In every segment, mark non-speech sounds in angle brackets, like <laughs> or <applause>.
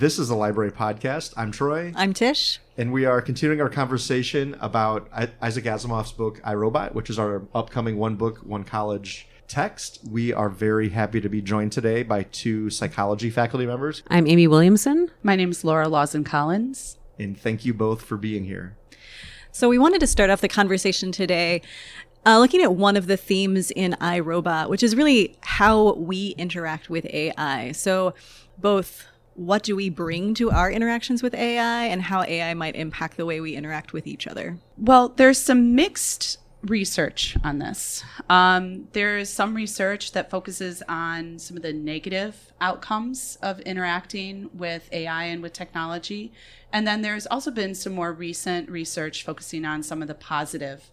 This is the Library Podcast. I'm Troy. I'm Tish. And we are continuing our conversation about Isaac Asimov's book, I, Robot, which is our upcoming one book, one college text. We are very happy to be joined today by two psychology faculty members. I'm Amy Williamson. My name is Laura Lauzen-Collins. And thank you both for being here. So, we wanted to start off the conversation today uh, looking at one of the themes in I, Robot, which is really how we interact with AI. So, both what do we bring to our interactions with AI and how AI might impact the way we interact with each other? Well, there's some mixed research on this. Um, there's some research that focuses on some of the negative outcomes of interacting with AI and with technology. And then there's also been some more recent research focusing on some of the positive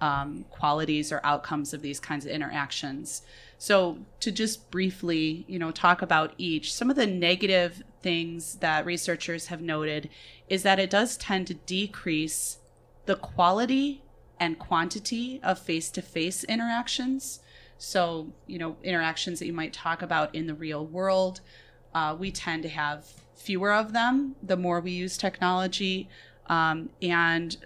um, qualities or outcomes of these kinds of interactions. So to just briefly, you know, talk about each, some of the negative things that researchers have noted is that it does tend to decrease the quality and quantity of face-to-face interactions. So, you know, interactions that you might talk about in the real world, uh, we tend to have fewer of them the more we use technology. Um, and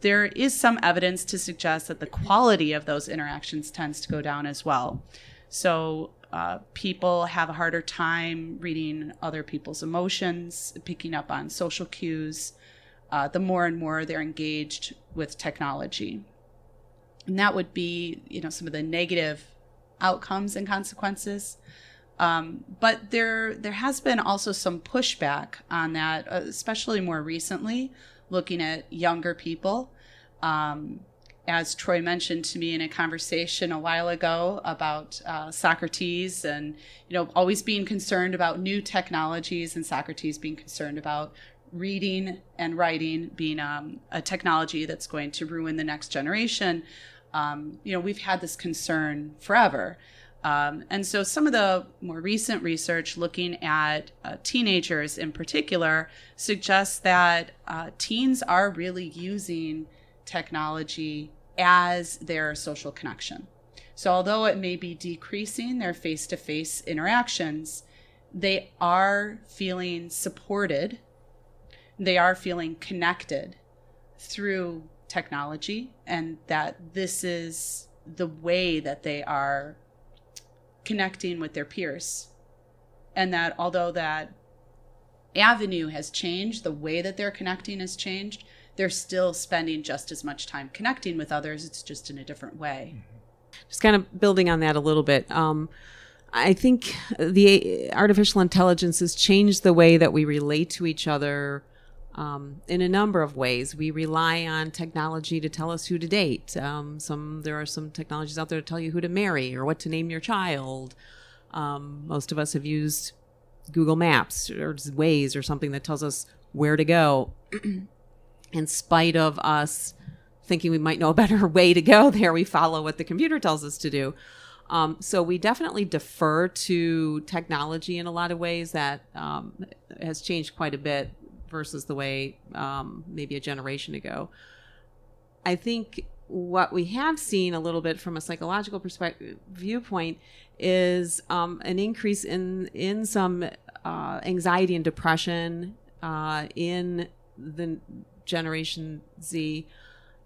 there is some evidence to suggest that the quality of those interactions tends to go down as well. So uh, people have a harder time reading other people's emotions, picking up on social cues, uh, the more and more they're engaged with technology. And that would be, you know, some of the negative outcomes and consequences. Um, but there, there has been also some pushback on that, uh, especially more recently, looking at younger people. Um, as Troy mentioned to me in a conversation a while ago about uh, Socrates and you know always being concerned about new technologies and Socrates being concerned about reading and writing being um, a technology that's going to ruin the next generation. Um, you know we've had this concern forever. Um, and so, some of the more recent research looking at uh, teenagers in particular suggests that uh, teens are really using technology as their social connection. So, although it may be decreasing their face to face interactions, they are feeling supported, they are feeling connected through technology, and that this is the way that they are connecting with their peers. And that although that avenue has changed, the way that they're connecting has changed, they're still spending just as much time connecting with others. It's just in a different way. Mm-hmm. Just kind of building on that a little bit. Um, I think the artificial intelligence has changed the way that we relate to each other um, in a number of ways. We rely on technology to tell us who to date. Um, some there are some technologies out there to tell you who to marry or what to name your child. Um, most of us have used Google Maps or Waze or something that tells us where to go. <clears throat> in spite of us thinking we might know a better <laughs> way to go there, we follow what the computer tells us to do. Um, so we definitely defer to technology in a lot of ways that um, has changed quite a bit versus the way um, maybe a generation ago. I think what we have seen a little bit from a psychological perspective viewpoint is um, an increase in in some uh, anxiety and depression uh, in the Generation Z.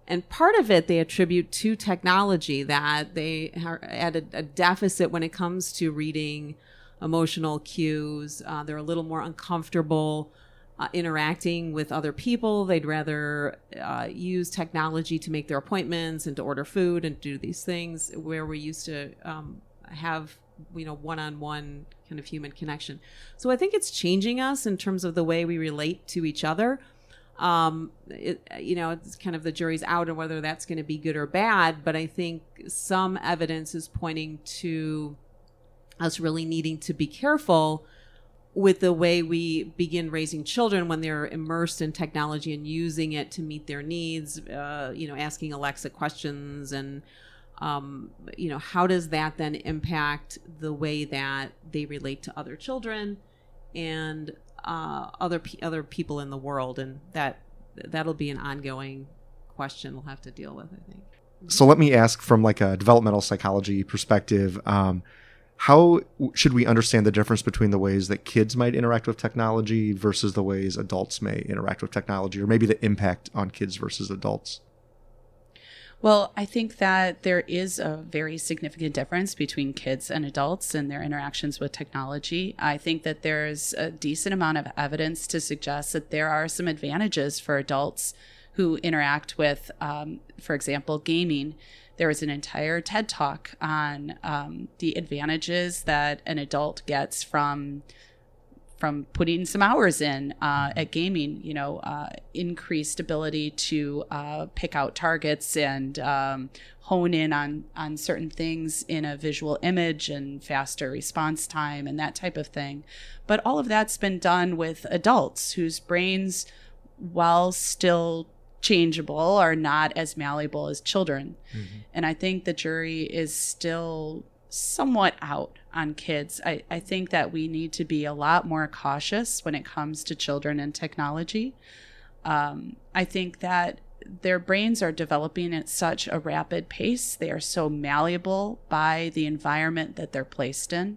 And part of it they attribute to technology that they are at a, a deficit when it comes to reading emotional cues. Uh, they're a little more uncomfortable uh, interacting with other people. They'd rather uh, use technology to make their appointments and to order food and do these things where we used to um, have you know one-on-one kind of human connection. So I think it's changing us in terms of the way we relate to each other um, it, you know, it's kind of the jury's out on whether that's going to be good or bad. But I think some evidence is pointing to us really needing to be careful with the way we begin raising children when they're immersed in technology and using it to meet their needs. Uh, you know, asking Alexa questions and um, you know, how does that then impact the way that they relate to other children and uh, other other people in the world, and that that'll be an ongoing question we'll have to deal with. I think. So let me ask from like a developmental psychology perspective. Um, how should we understand the difference between the ways that kids might interact with technology versus the ways adults may interact with technology, or maybe the impact on kids versus adults? Well, I think that there is a very significant difference between kids and adults and their interactions with technology. I think that there's a decent amount of evidence to suggest that there are some advantages for adults who interact with, um, for example, gaming. There was an entire TED talk on um, the advantages that an adult gets from from putting some hours in uh, at gaming, you know, uh, increased ability to uh, pick out targets and um, hone in on on certain things in a visual image and faster response time and that type of thing. But all of that's been done with adults whose brains, while still changeable, are not as malleable as children. Mm-hmm. And I think the jury is still somewhat out on kids. I, I think that we need to be a lot more cautious when it comes to children and technology. Um, I think that their brains are developing at such a rapid pace. They are so malleable by the environment that they're placed in.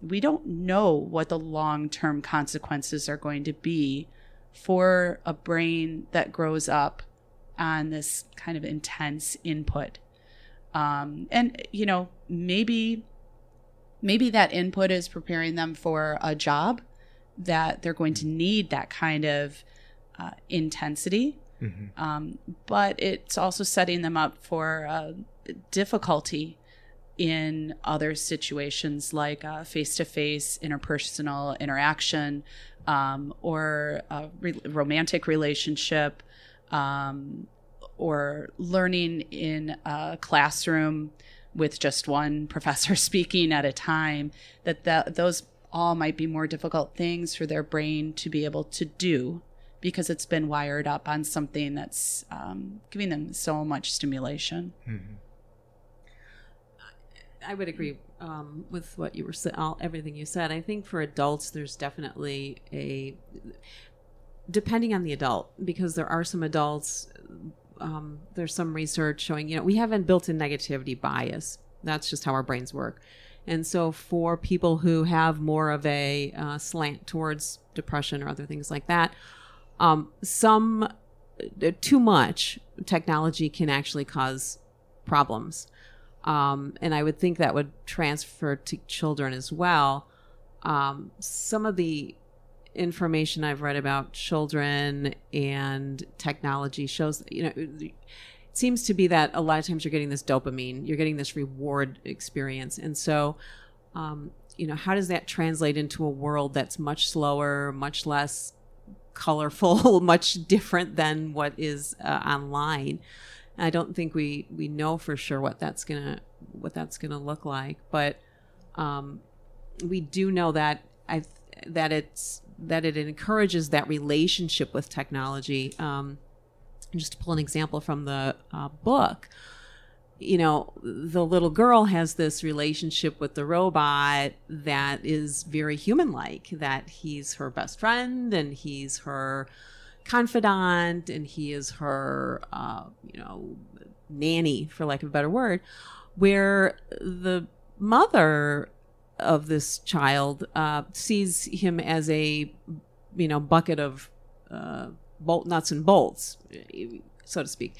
We don't know what the long term consequences are going to be for a brain that grows up on this kind of intense input. Um, and you know, maybe maybe that input is preparing them for a job that they're going to need that kind of uh, intensity. Mm-hmm. Um, but it's also setting them up for uh, difficulty in other situations like face to face interpersonal interaction um, or a re- romantic relationship um, or learning in a classroom with just one <laughs> professor speaking at a time that, that those all might be more difficult things for their brain to be able to do because it's been wired up on something that's um, giving them so much stimulation. Mm-hmm. I would agree um, with what you were all everything you said. I think for adults, there's definitely a depending on the adult because there are some adults. Um, there's some research showing you know we have a built-in negativity bias. That's just how our brains work. And so, for people who have more of a uh, slant towards depression or other things like that, um, some uh, too much technology can actually cause problems. Um, and I would think that would transfer to children as well. Um, some of the information I've read about children and technology shows, you know, it seems to be that a lot of times you're getting this dopamine, you're getting this reward experience. And so, um, you know, how does that translate into a world that's much slower, much less colorful, <laughs> much different than what is uh, online? I don't think we we know for sure what that's gonna what that's gonna look like, but um, we do know that I that it's that it encourages that relationship with technology. Um, just to pull an example from the uh, book, you know, the little girl has this relationship with the robot that is very human like, that he's her best friend and he's her confidant and he is her, uh, you know, nanny, for lack of a better word, where the mother of this child uh, sees him as a, you know, bucket of uh, bolt nuts and bolts, so to speak.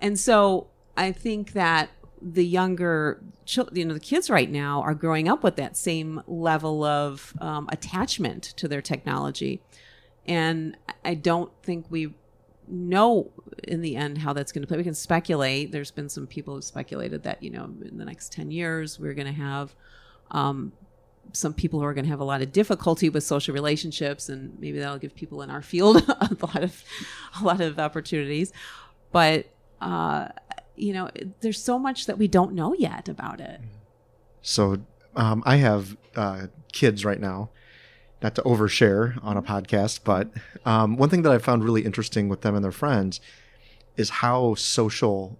And so I think that the younger children, you know the kids right now are growing up with that same level of um, attachment to their technology and I don't think we know in the end how that's going to play. We can speculate. There's been some people who speculated that you know in the next ten years we're going to have um, some people who are going to have a lot of difficulty with social relationships, and maybe that'll give people in our field <laughs> a lot of a lot of opportunities. But uh, you know, there's so much that we don't know yet about it. So um, I have uh, kids right now not to overshare on a podcast, but um, one thing that I found really interesting with them and their friends is how social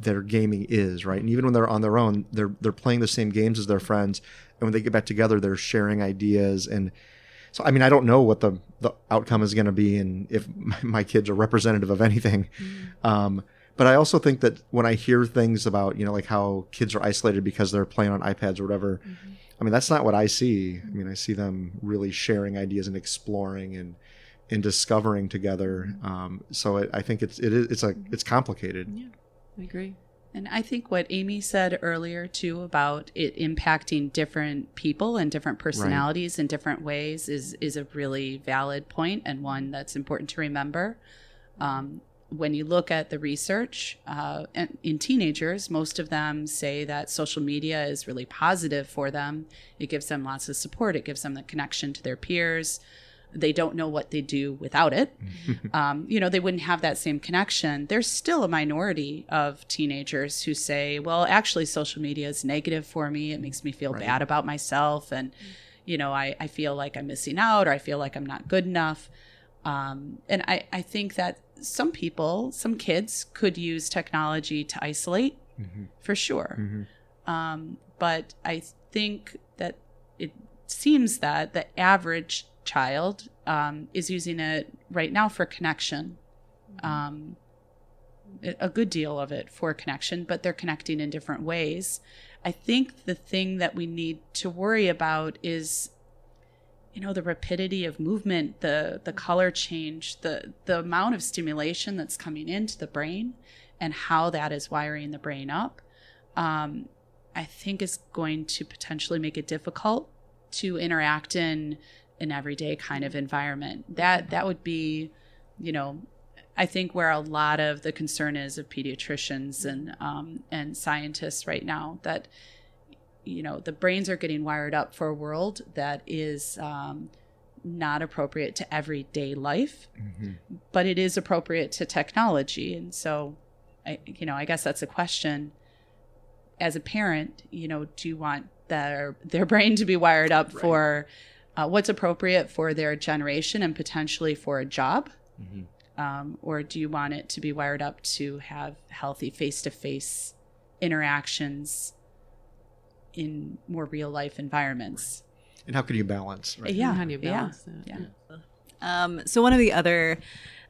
their gaming is, right? And even when they're on their own, they're they're playing the same games as their friends, and when they get back together, they're sharing ideas. And so, I mean, I don't know what the the outcome is going to be, and if <laughs> my kids are representative of anything. Mm-hmm. Um, but I also think that when I hear things about you know like how kids are isolated because they're playing on iPads or whatever, I mean that's not what I see. I mean I see them really sharing ideas and exploring and and discovering together. Um, so it, I think it's it is it's a it's complicated. Yeah, I agree. And I think what Amy said earlier too about it impacting different people and different personalities in different ways is is a really valid point and one that's important to remember. Um, when you look at the research uh, and in teenagers, most of them say that social media is really positive for them. It gives them lots of support. It gives them the connection to their peers they don't know what they do without it. <laughs> um, you know, they wouldn't have that same connection. There's still a minority of teenagers who say, well, actually, social media is negative for me. It makes me feel Right. bad about myself. And, you know, I, I feel like I'm missing out or I feel like I'm not good enough. Um, and I, I think that some people, some kids could use technology to isolate for sure. Um, but I think that it seems that the average child um, is using it right now for connection. Um, a a good deal of it for connection, but they're connecting in different ways. I think the thing that we need to worry about is you know the rapidity of movement the the color change the the amount of stimulation that's coming into the brain and how that is wiring the brain up um, i think is going to potentially make it difficult to interact in an everyday kind of environment. That that would be you know I think where a lot of the concern is of pediatricians and um, and scientists right now that you know the brains are getting wired up for a world that is um, not appropriate to everyday life, but it is appropriate to technology, and so I you know I guess that's a question. As a parent, you know, do you want their their <laughs> brain to be wired up for uh, what's appropriate for their generation and potentially for a job? um, or do you want it to be wired up to have healthy face-to-face interactions in more real life environments And how can you balance? Right? yeah How do you yeah, balance that? yeah. Um, so one of the other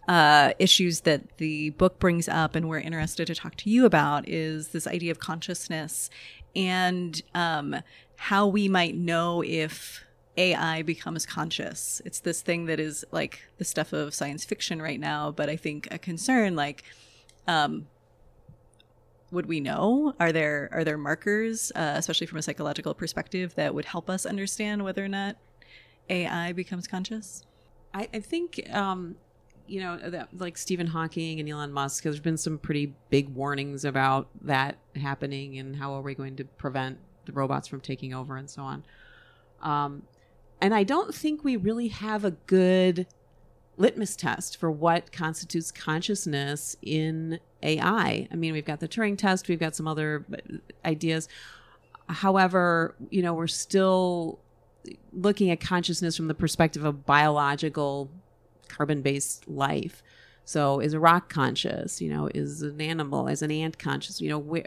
uh, issues that the book brings up, and we're interested to talk to you about, is this idea of consciousness and um, how we might know if AI becomes conscious. It's this thing that is like the stuff of science fiction right now, but I think a concern like. Um, would we know? Are there are there markers, uh, especially from a psychological perspective, that would help us understand whether or not AI becomes conscious? I, I think, um, you know, that, like Stephen Hawking and Elon Musk, there's been some pretty big warnings about that happening and how are we going to prevent the robots from taking over and so on. Um, and I don't think we really have a good litmus test for what constitutes consciousness in AI. I mean, we've got the Turing test, we've got some other uh, ideas. However, you know, we're still looking at consciousness from the perspective of biological carbon-based life. So is a rock conscious, you know, is an animal, is an ant conscious, you know, where,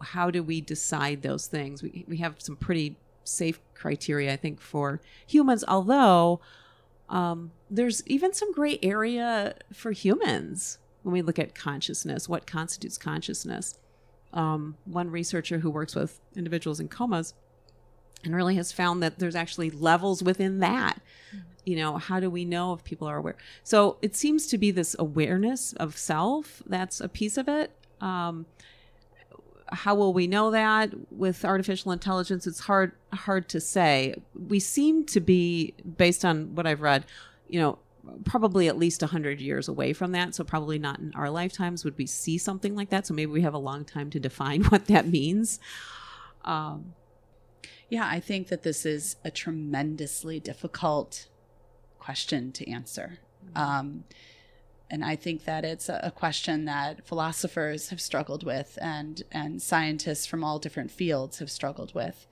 how do we decide those things? We, we have some pretty safe criteria, I think, for humans, although um, there's even some gray area for humans when we look at consciousness, what constitutes consciousness. Um, one researcher who works with individuals in comas and really has found that there's actually levels within that. You know, how do we know if people are aware? So it seems to be this awareness of self that's a piece of it. Um, how will we know that with artificial intelligence? It's hard hard to say. We seem to be, based on what I've read, you know, probably at least 100 years away from that so probably not in our lifetimes would we see something like that so maybe we have a long time to define <laughs> what that means um, yeah i think that this is a tremendously difficult question to answer um, and I think that it's a question that philosophers have struggled with, and and scientists from all different fields have struggled with.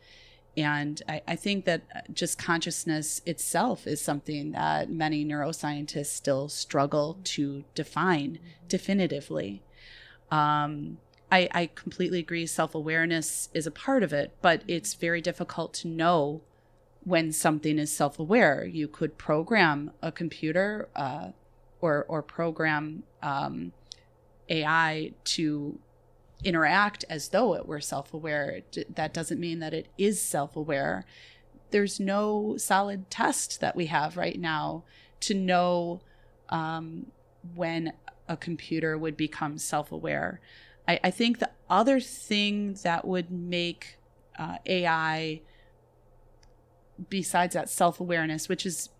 And I, I think that just consciousness itself is something that many neuroscientists still struggle to define definitively. Um, I, I completely agree. Self awareness is a part of it, but it's very difficult to know when something is self aware. You could program a computer uh, or, or program um, AI to interact as though it were self aware. That doesn't mean that it is self aware. There's no solid test that we have right now to know um, when a computer would become self aware. I, I, think the other thing that would make uh, AI, besides that self awareness, which is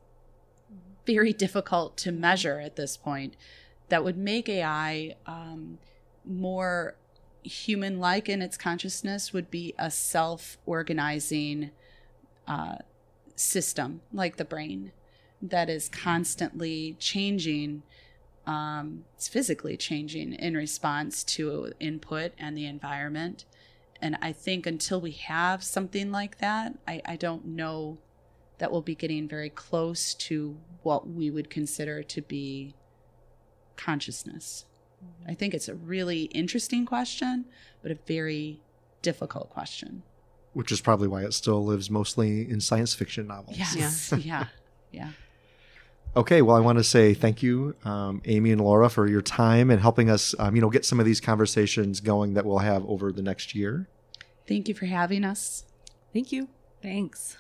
very difficult to measure at this point, that would make AI um, more human like in its consciousness would be a self organizing uh, system like the brain that is constantly changing. Um, it's physically changing in response to input and the environment. And I think until we have something like that, I, I don't know that we'll be getting very close to what we would consider to be consciousness. I think it's a really interesting question, but a very difficult question. Which is probably why it still lives mostly in science fiction novels. Yes. Yeah. <laughs> yeah. Yeah. Okay, well, I want to say thank you, um, Amy and Laura, for your time and helping us, um, you know, get some of these conversations going that we'll have over the next year. Thank you for having us. Thank you. Thanks.